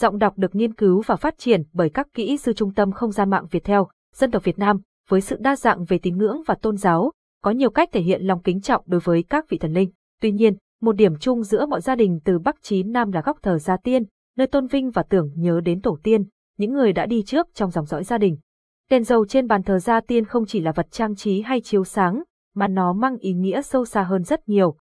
Giọng đọc được nghiên cứu và phát triển bởi các kỹ sư trung tâm không gian mạng Việt theo, dân tộc Việt Nam, với sự đa dạng về tín ngưỡng và tôn giáo, có nhiều cách thể hiện lòng kính trọng đối với các vị thần linh. Tuy nhiên, một điểm chung giữa mọi gia đình từ Bắc chí Nam là góc thờ gia tiên, nơi tôn vinh và tưởng nhớ đến tổ tiên, những người đã đi trước trong dòng dõi gia đình. Đèn dầu trên bàn thờ gia tiên không chỉ là vật trang trí hay chiếu sáng, mà nó mang ý nghĩa sâu xa hơn rất nhiều,